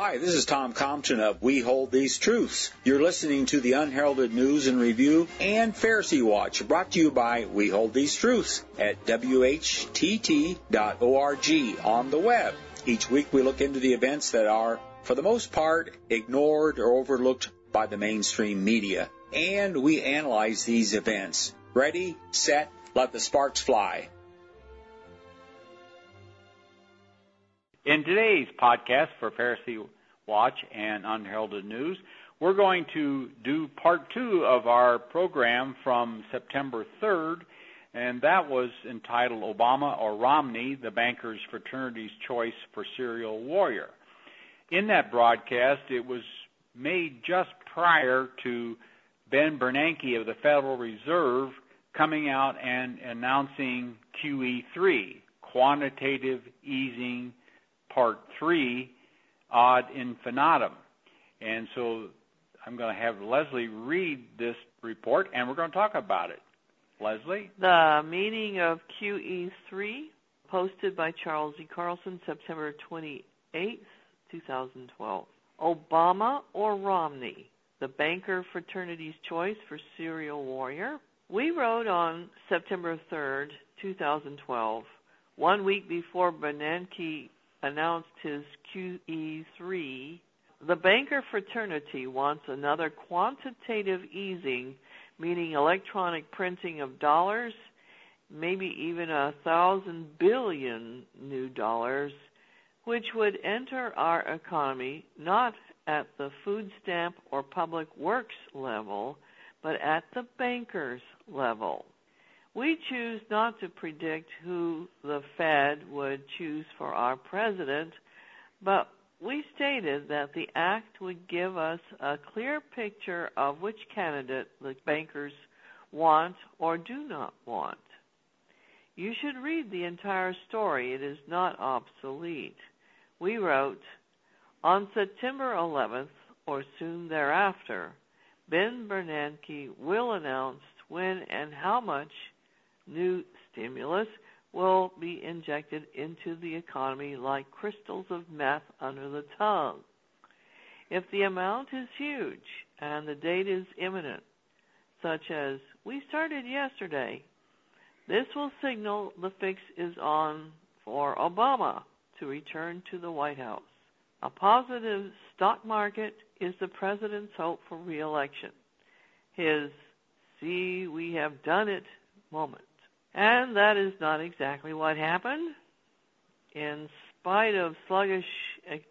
Hi, this is Tom Compton of We Hold These Truths. You're listening to the Unheralded News and Review and Pharisee Watch, brought to you by We Hold These Truths at WHTT.org on the web. Each week we look into the events that are, for the most part, ignored or overlooked by the mainstream media. And we analyze these events. Ready, set, let the sparks fly. In today's podcast for Pharisee Watch and Unheralded News, we're going to do part two of our program from September 3rd, and that was entitled Obama or Romney, the Bankers Fraternity's Choice for Serial Warrior. In that broadcast, it was made just prior to Ben Bernanke of the Federal Reserve coming out and announcing QE3, quantitative easing part three ad infinitum. And so I'm going to have Leslie read this report and we're going to talk about it. Leslie? The meaning of QE3, posted by Charles E. Carlson, September 28, 2012. Obama or Romney? The banker fraternity's choice for serial warrior. We wrote on September 3rd, 2012, one week before Bernanke announced his QE3, the banker fraternity wants another quantitative easing, meaning electronic printing of dollars, maybe even a thousand billion new dollars, which would enter our economy not at the food stamp or public works level, but at the bankers level. We choose not to predict who the Fed would choose for our president, but we stated that the act would give us a clear picture of which candidate the bankers want or do not want. You should read the entire story, it is not obsolete. We wrote, on September 11th or soon thereafter, Ben Bernanke will announce when and how much new stimulus will be injected into the economy like crystals of meth under the tongue. If the amount is huge and the date is imminent, such as we started yesterday, this will signal the fix is on for Obama to return to the White House. A positive stock market is the president's hope for reelection. His see we have done it moment. And that is not exactly what happened. In spite of sluggish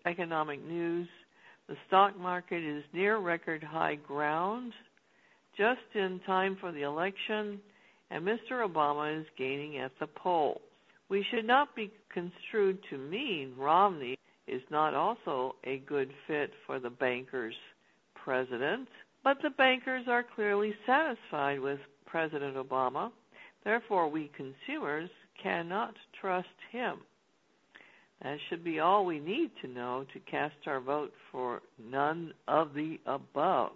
economic news, the stock market is near record high ground, just in time for the election, and Mr. Obama is gaining at the polls. We should not be construed to mean Romney is not also a good fit for the bankers' president, but the bankers are clearly satisfied with President Obama Therefore, we consumers cannot trust him. That should be all we need to know to cast our vote for none of the above.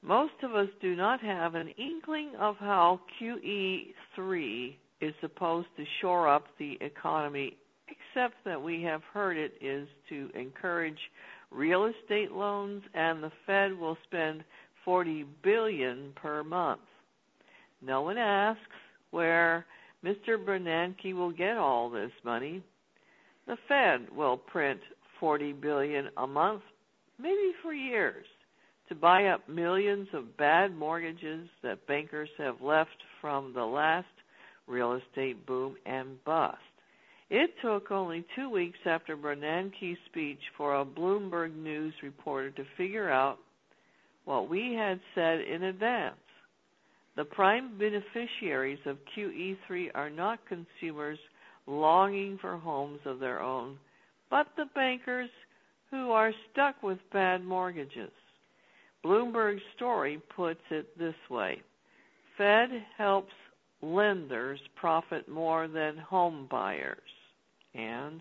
Most of us do not have an inkling of how QE3 is supposed to shore up the economy, except that we have heard it is to encourage real estate loans and the Fed will spend 40 billion per month. No one asks where Mr. Bernanke will get all this money. The Fed will print 40 billion a month, maybe for years, to buy up millions of bad mortgages that bankers have left from the last real estate boom and bust. It took only two weeks after Bernanke's speech for a Bloomberg News reporter to figure out what we had said in advance. The prime beneficiaries of QE3 are not consumers longing for homes of their own, but the bankers who are stuck with bad mortgages. Bloomberg's story puts it this way Fed helps lenders profit more than home buyers. And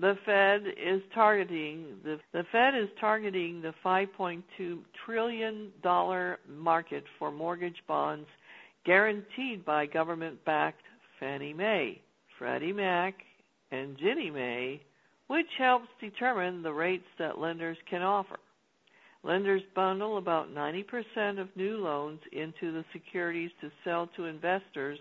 the Fed is targeting the, the Fed is targeting the 5.2 trillion dollar market for mortgage bonds guaranteed by government-backed Fannie Mae, Freddie Mac, and Ginnie Mae which helps determine the rates that lenders can offer. Lenders bundle about 90% of new loans into the securities to sell to investors,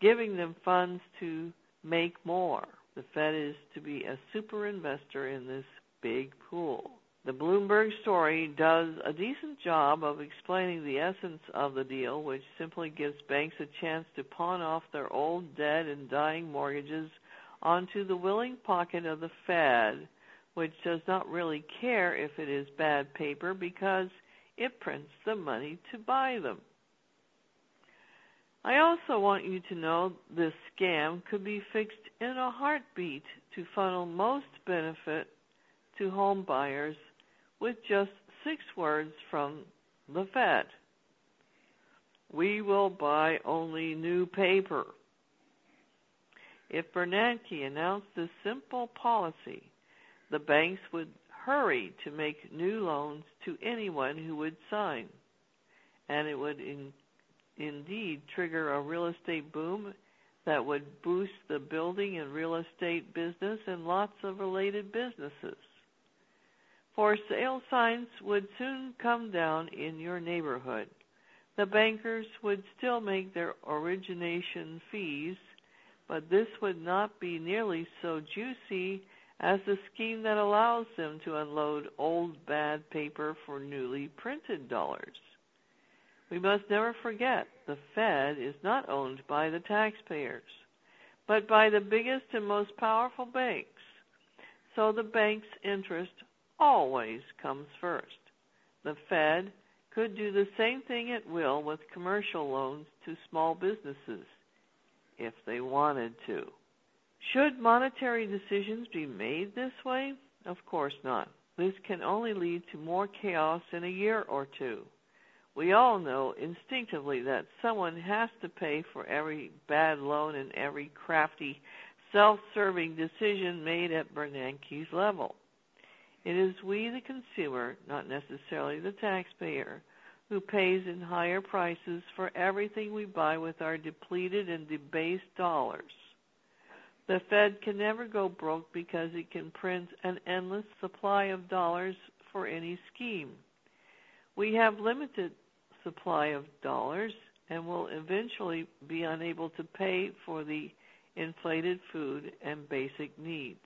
giving them funds to make more. The Fed is to be a super investor in this big pool. The Bloomberg story does a decent job of explaining the essence of the deal, which simply gives banks a chance to pawn off their old dead and dying mortgages onto the willing pocket of the Fed, which does not really care if it is bad paper because it prints the money to buy them. I also want you to know this scam could be fixed in a heartbeat to funnel most benefit to home buyers with just six words from the Fed. We will buy only new paper. If Bernanke announced this simple policy, the banks would hurry to make new loans to anyone who would sign, and it would in, indeed trigger a real estate boom that would boost the building and real estate business and lots of related businesses. For sale signs would soon come down in your neighborhood. The bankers would still make their origination fees, but this would not be nearly so juicy as the scheme that allows them to unload old bad paper for newly printed dollars. We must never forget the Fed is not owned by the taxpayers, but by the biggest and most powerful banks. So the bank's interest always comes first. The Fed could do the same thing at will with commercial loans to small businesses if they wanted to. Should monetary decisions be made this way? Of course not. This can only lead to more chaos in a year or two. We all know instinctively that someone has to pay for every bad loan and every crafty, self serving decision made at Bernanke's level. It is we, the consumer, not necessarily the taxpayer, who pays in higher prices for everything we buy with our depleted and debased dollars. The Fed can never go broke because it can print an endless supply of dollars for any scheme. We have limited supply of dollars and will eventually be unable to pay for the inflated food and basic needs.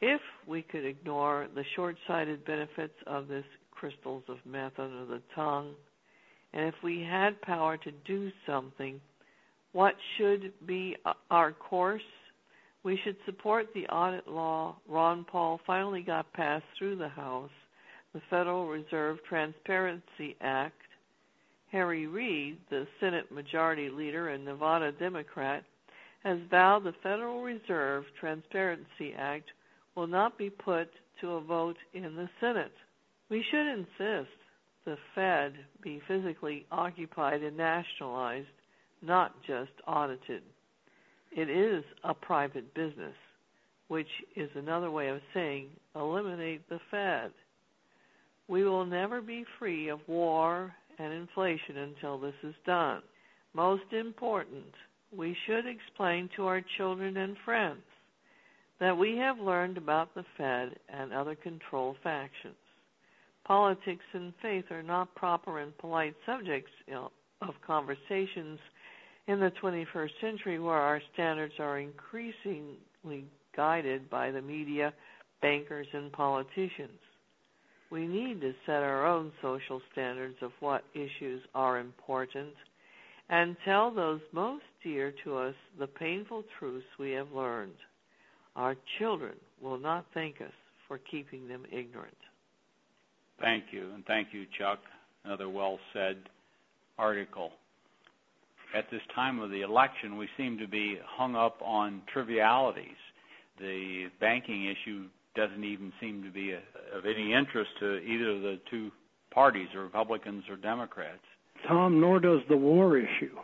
If we could ignore the short sighted benefits of this crystals of meth under the tongue, and if we had power to do something, what should be our course? We should support the audit law Ron Paul finally got passed through the House, the Federal Reserve Transparency Act. Harry Reid, the Senate Majority Leader and Nevada Democrat, has vowed the Federal Reserve Transparency Act will not be put to a vote in the Senate. We should insist the Fed be physically occupied and nationalized, not just audited. It is a private business, which is another way of saying eliminate the Fed. We will never be free of war and inflation until this is done. Most important, we should explain to our children and friends that we have learned about the Fed and other control factions. Politics and faith are not proper and polite subjects of conversations in the 21st century where our standards are increasingly guided by the media, bankers, and politicians. We need to set our own social standards of what issues are important and tell those most dear to us the painful truths we have learned. Our children will not thank us for keeping them ignorant. Thank you, and thank you, Chuck. Another well said article. At this time of the election, we seem to be hung up on trivialities. The banking issue doesn't even seem to be a, of any interest to either of the two parties, or Republicans or Democrats. Tom, nor does the war issue.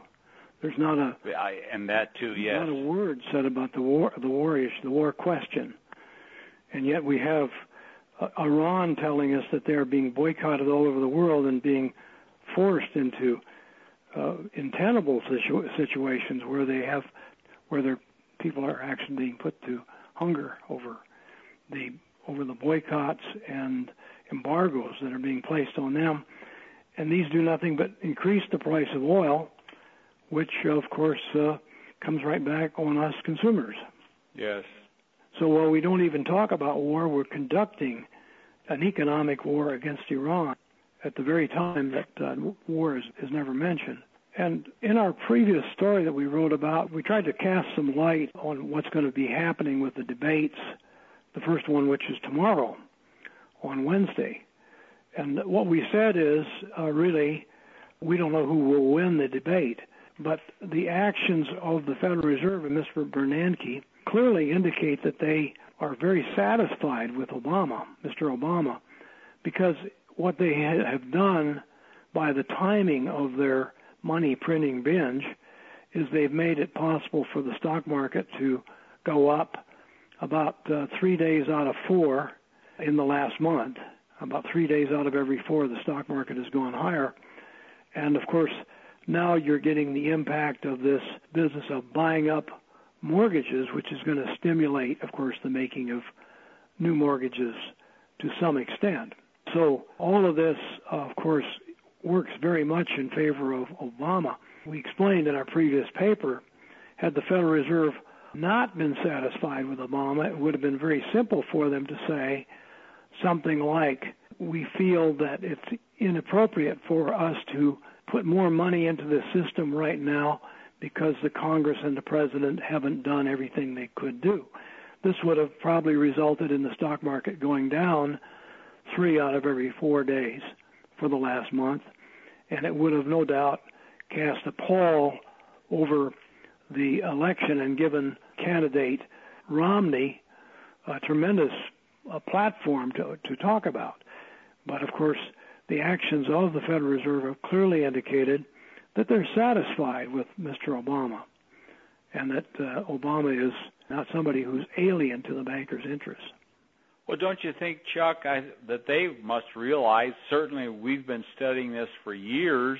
There's not a I, and that too, yes. Not a word said about the war, the war issue, the war question, and yet we have uh, Iran telling us that they are being boycotted all over the world and being forced into uh, untenable situ- situations where they have, where their people are actually being put to hunger over the over the boycotts and embargoes that are being placed on them, and these do nothing but increase the price of oil, which of course uh, comes right back on us consumers. Yes. So while we don't even talk about war, we're conducting an economic war against Iran at the very time that uh, war is, is never mentioned. And in our previous story that we wrote about, we tried to cast some light on what's going to be happening with the debates. The first one, which is tomorrow, on Wednesday. And what we said is uh, really, we don't know who will win the debate, but the actions of the Federal Reserve and Mr. Bernanke clearly indicate that they are very satisfied with Obama, Mr. Obama, because what they have done by the timing of their money printing binge is they've made it possible for the stock market to go up about uh, three days out of four in the last month. About three days out of every four, the stock market has gone higher. And of course, now you're getting the impact of this business of buying up mortgages, which is going to stimulate, of course, the making of new mortgages to some extent. So all of this, of course, works very much in favor of Obama. We explained in our previous paper, had the Federal Reserve not been satisfied with Obama, it would have been very simple for them to say something like, we feel that it's inappropriate for us to put more money into the system right now because the Congress and the President haven't done everything they could do. This would have probably resulted in the stock market going down three out of every four days for the last month, and it would have no doubt cast a pall over the election and given candidate Romney a tremendous uh, platform to, to talk about. But of course, the actions of the Federal Reserve have clearly indicated that they're satisfied with Mr. Obama and that uh, Obama is not somebody who's alien to the bankers' interests. Well, don't you think, Chuck, I, that they must realize? Certainly, we've been studying this for years,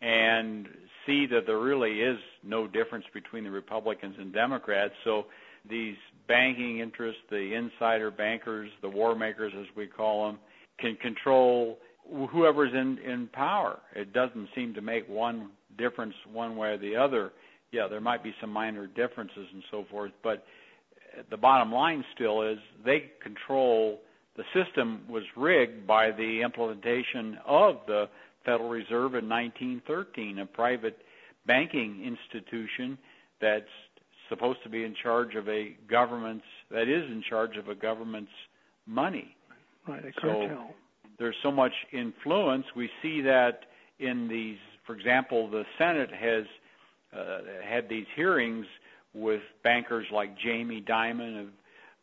and see that there really is no difference between the Republicans and Democrats. So these banking interests, the insider bankers, the war makers, as we call them, can control whoever's in in power. It doesn't seem to make one difference one way or the other. Yeah, there might be some minor differences and so forth, but the bottom line still is they control the system was rigged by the implementation of the Federal Reserve in 1913, a private banking institution that's supposed to be in charge of a government's that is in charge of a government's money. Right, a cartel. So there's so much influence. We see that in these, for example, the Senate has uh, had these hearings with bankers like Jamie Dimon of,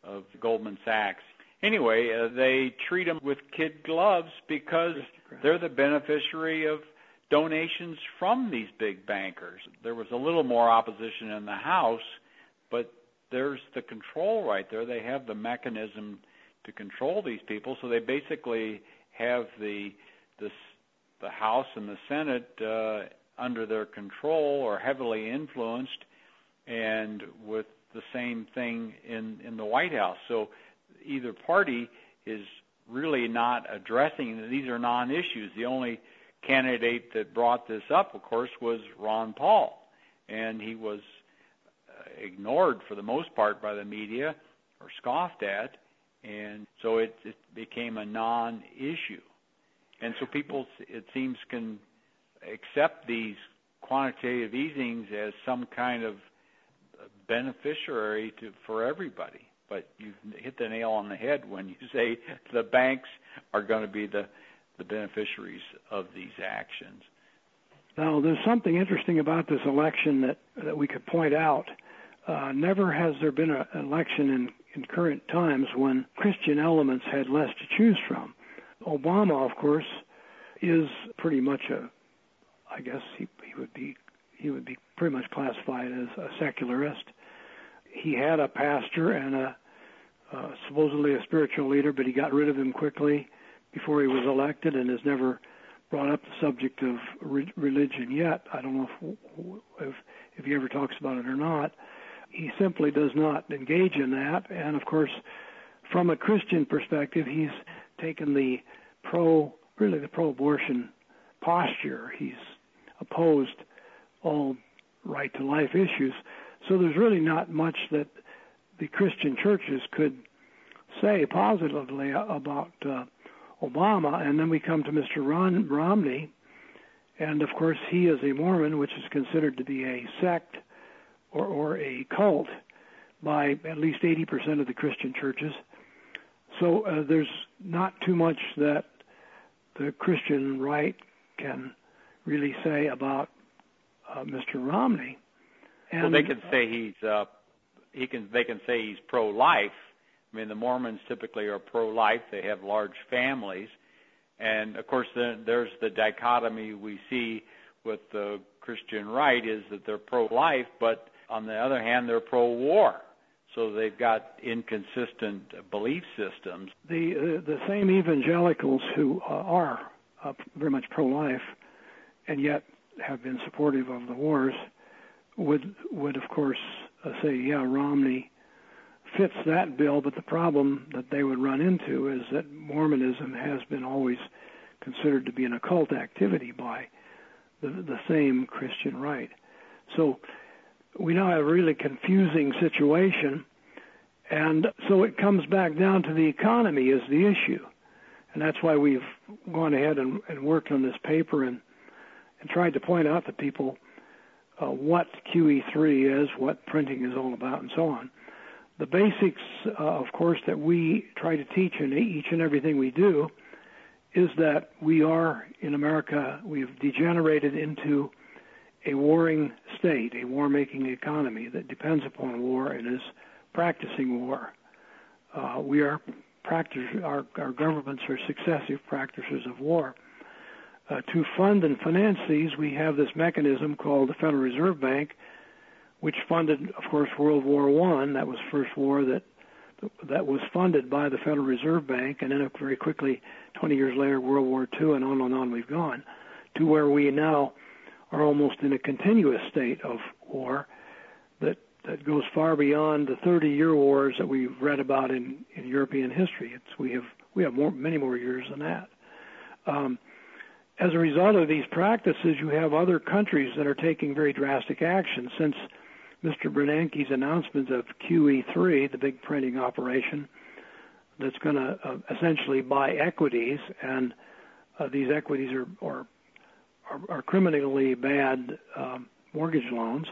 of Goldman Sachs. Anyway, uh, they treat them with kid gloves because they're the beneficiary of donations from these big bankers. There was a little more opposition in the House, but there's the control right there. They have the mechanism to control these people, so they basically have the the the House and the Senate uh, under their control or heavily influenced and with the same thing in in the White House. So either party is really not addressing these are non-issues. The only candidate that brought this up, of course, was Ron Paul, and he was uh, ignored for the most part by the media or scoffed at, and so it, it became a non-issue. And so people, it seems, can accept these quantitative easings as some kind of beneficiary to for everybody. But you hit the nail on the head when you say the banks are going to be the the beneficiaries of these actions. Now, there's something interesting about this election that that we could point out. Uh, never has there been an election in, in current times when Christian elements had less to choose from. Obama, of course, is pretty much a, I guess he, he would be he would be pretty much classified as a secularist he had a pastor and a uh, supposedly a spiritual leader, but he got rid of him quickly before he was elected, and has never brought up the subject of re- religion yet. I don't know if, if if he ever talks about it or not. He simply does not engage in that, and of course, from a Christian perspective, he's taken the pro, really the pro-abortion posture. He's opposed all right to life issues. So there's really not much that the Christian churches could say positively about uh, Obama. And then we come to Mr. Ron Romney, and of course he is a Mormon, which is considered to be a sect or, or a cult by at least 80% of the Christian churches. So uh, there's not too much that the Christian right can really say about uh, Mr. Romney. And, well, they can say he's uh, he can they can say he's pro-life. I mean, the Mormons typically are pro-life. They have large families, and of course, the, there's the dichotomy we see with the Christian right is that they're pro-life, but on the other hand, they're pro-war. So they've got inconsistent belief systems. The uh, the same evangelicals who uh, are uh, very much pro-life, and yet have been supportive of the wars, would would of course uh, say, yeah, Romney fits that bill. But the problem that they would run into is that Mormonism has been always considered to be an occult activity by the, the same Christian right. So we now have a really confusing situation. And so it comes back down to the economy is the issue. And that's why we've gone ahead and, and worked on this paper and, and tried to point out to people uh, what QE3 is, what printing is all about, and so on. The basics, uh, of course, that we try to teach in each and everything we do is that we are in America, we've degenerated into a warring state, a war making economy that depends upon war and is practicing war. Uh, we are practice, our, our governments are successive practices of war. Uh, to fund and finance these, we have this mechanism called the Federal Reserve Bank, which funded, of course, World War One. That was first war that that was funded by the Federal Reserve Bank, and then very quickly, 20 years later, World War II, and on and on we've gone, to where we now are almost in a continuous state of war that that goes far beyond the 30-year wars that we've read about in, in European history. It's we have we have more, many more years than that. Um, as a result of these practices, you have other countries that are taking very drastic action. Since Mr. Bernanke's announcement of QE3, the big printing operation, that's going to uh, essentially buy equities, and uh, these equities are, are are, criminally bad um, mortgage loans.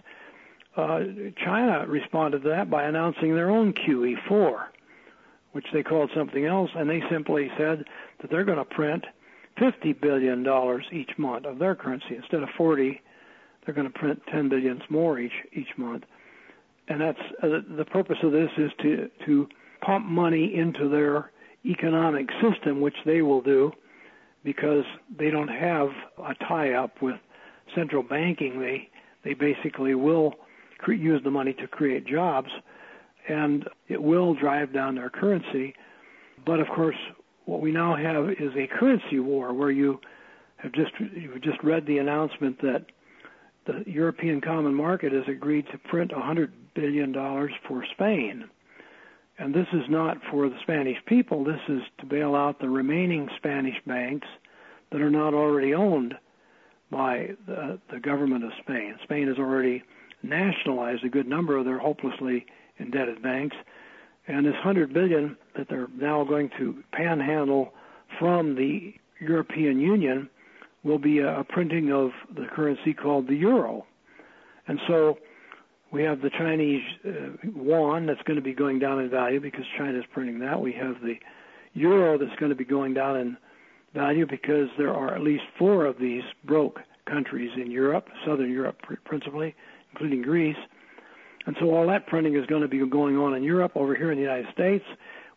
Uh, China responded to that by announcing their own QE4, which they called something else, and they simply said that they're going to print 50 billion dollars each month of their currency instead of 40. They're going to print 10 billions more each each month, and that's uh, the purpose of this is to to pump money into their economic system, which they will do because they don't have a tie-up with central banking. They they basically will cre- use the money to create jobs, and it will drive down their currency. But of course, what we now have is a currency war where you have just you've just read the announcement that the European Common Market has agreed to print 100 billion dollars for Spain. And this is not for the Spanish people. This is to bail out the remaining Spanish banks that are not already owned by the, the government of Spain. Spain has already nationalized a good number of their hopelessly indebted banks, and this 100 billion that they're now going to panhandle from the European Union will be a, printing of the currency called the euro. And so we have the Chinese uh, yuan that's going to be going down in value because China is printing that. We have the euro that's going to be going down in value because there are at least four of these broke countries in Europe, Southern Europe principally, including Greece. And so all that printing is going to be going on in Europe. Over here in the United States,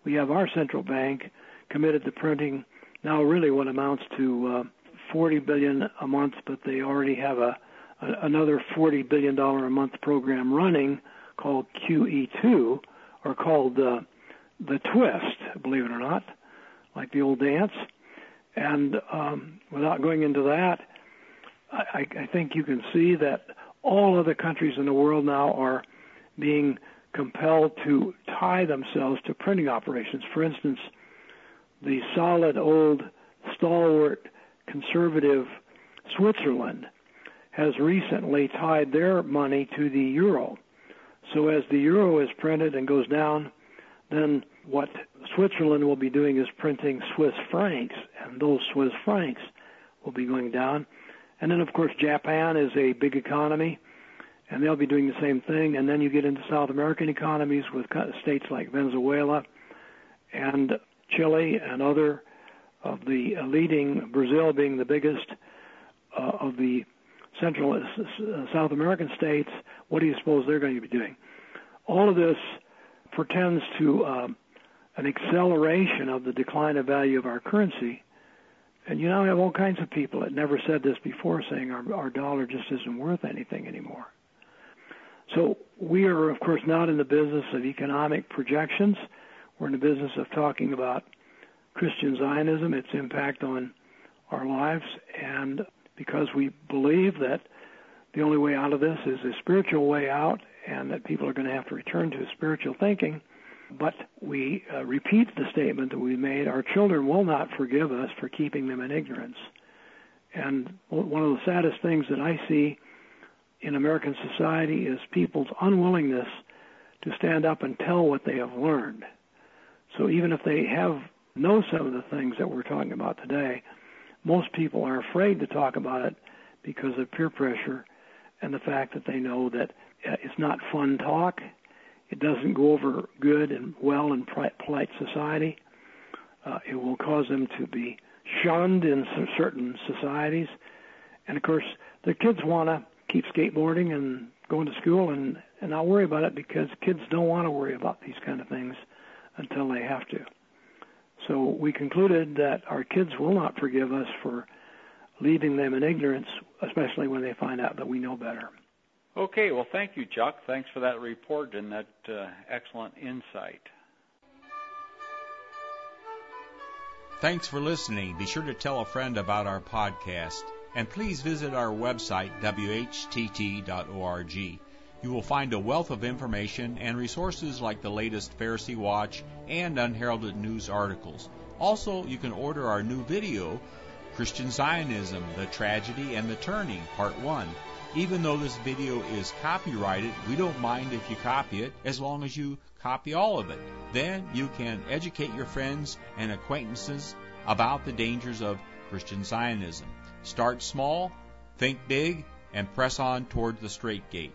we have our central bank committed to printing now really what amounts to uh, 40 billion a month, but they already have a another 40 billion dollar a month program running called QE2 or called uh, the Twist, believe it or not, like the old dance. And um, without going into that, I, I think you can see that all other countries in the world now are being compelled to tie themselves to printing operations. For instance, the solid old stalwart conservative Switzerland has recently tied their money to the euro. So as the euro is printed and goes down, then what Switzerland will be doing is printing Swiss francs, and those Swiss francs will be going down. And then, of course, Japan is a big economy, and they'll be doing the same thing. And then you get into South American economies with states like Venezuela and Chile and other of the leading, Brazil being the biggest uh, of the Central uh, South American states. What do you suppose they're going to be doing? All of this portends to uh, an acceleration of the decline of value of our currency. And you now have all kinds of people that never said this before saying our, our dollar just isn't worth anything anymore. So we are, of course, not in the business of economic projections. We're in the business of talking about Christian Zionism, its impact on our lives, and because we believe that the only way out of this is a spiritual way out and that people are going to have to return to spiritual thinking. But we uh, repeat the statement that we made our children will not forgive us for keeping them in ignorance. And one of the saddest things that I see in American society is people's unwillingness to stand up and tell what they have learned. So even if they have know some of the things that we're talking about today, most people are afraid to talk about it because of peer pressure and the fact that they know that uh, it's not fun talk. It doesn't go over good and well in polite society. Uh, it will cause them to be shunned in certain societies. And of course, the kids want to keep skateboarding and going to school and, and not worry about it because kids don't want to worry about these kind of things until they have to. So we concluded that our kids will not forgive us for leaving them in ignorance, especially when they find out that we know better. Okay, well, thank you, Chuck. Thanks for that report and that uh, excellent insight. Thanks for listening. Be sure to tell a friend about our podcast. And please visit our website, whtt.org. You will find a wealth of information and resources like the latest Pharisee Watch and Unheralded News articles. Also, you can order our new video, Christian Zionism, The Tragedy and the Turning, Part 1. Even though this video is copyrighted, we don't mind if you copy it as long as you copy all of it. Then you can educate your friends and acquaintances about the dangers of Christian Zionism. Start small, think big, and press on toward the strait gate.